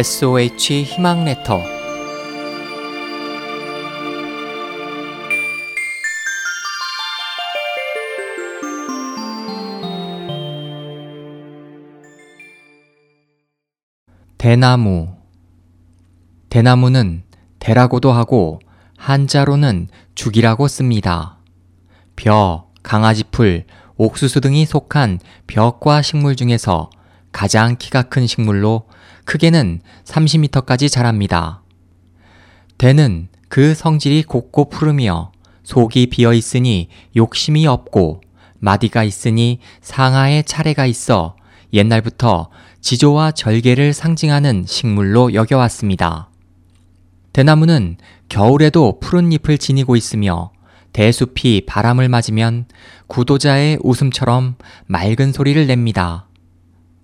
SOH 희망 레터 대나무 대나무는 대라고도 하고 한자로는 죽이라고 씁니다. 벼, 강아지풀, 옥수수 등이 속한 벼과 식물 중에서 가장 키가 큰 식물로 크게는 30m까지 자랍니다. 대는 그 성질이 곱고 푸르며 속이 비어 있으니 욕심이 없고 마디가 있으니 상하의 차례가 있어 옛날부터 지조와 절개를 상징하는 식물로 여겨왔습니다. 대나무는 겨울에도 푸른 잎을 지니고 있으며 대숲이 바람을 맞으면 구도자의 웃음처럼 맑은 소리를 냅니다.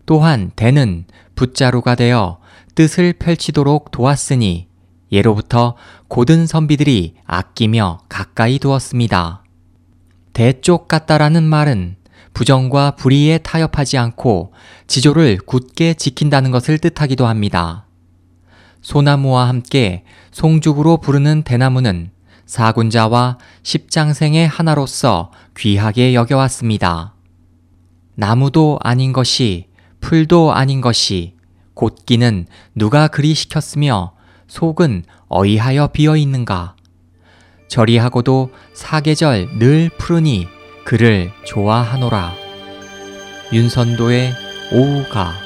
또한 대는 붓자루가 되어 뜻을 펼치도록 도왔으니 예로부터 고든 선비들이 아끼며 가까이 두었습니다. 대쪽 같다라는 말은 부정과 불의에 타협하지 않고 지조를 굳게 지킨다는 것을 뜻하기도 합니다. 소나무와 함께 송죽으로 부르는 대나무는 사군자와 십장생의 하나로서 귀하게 여겨왔습니다. 나무도 아닌 것이 풀도 아닌 것이 곧기는 누가 그리 시켰으며 속은 어이하여 비어 있는가. 저리하고도 사계절 늘 푸르니 그를 좋아하노라. 윤선도의 오우가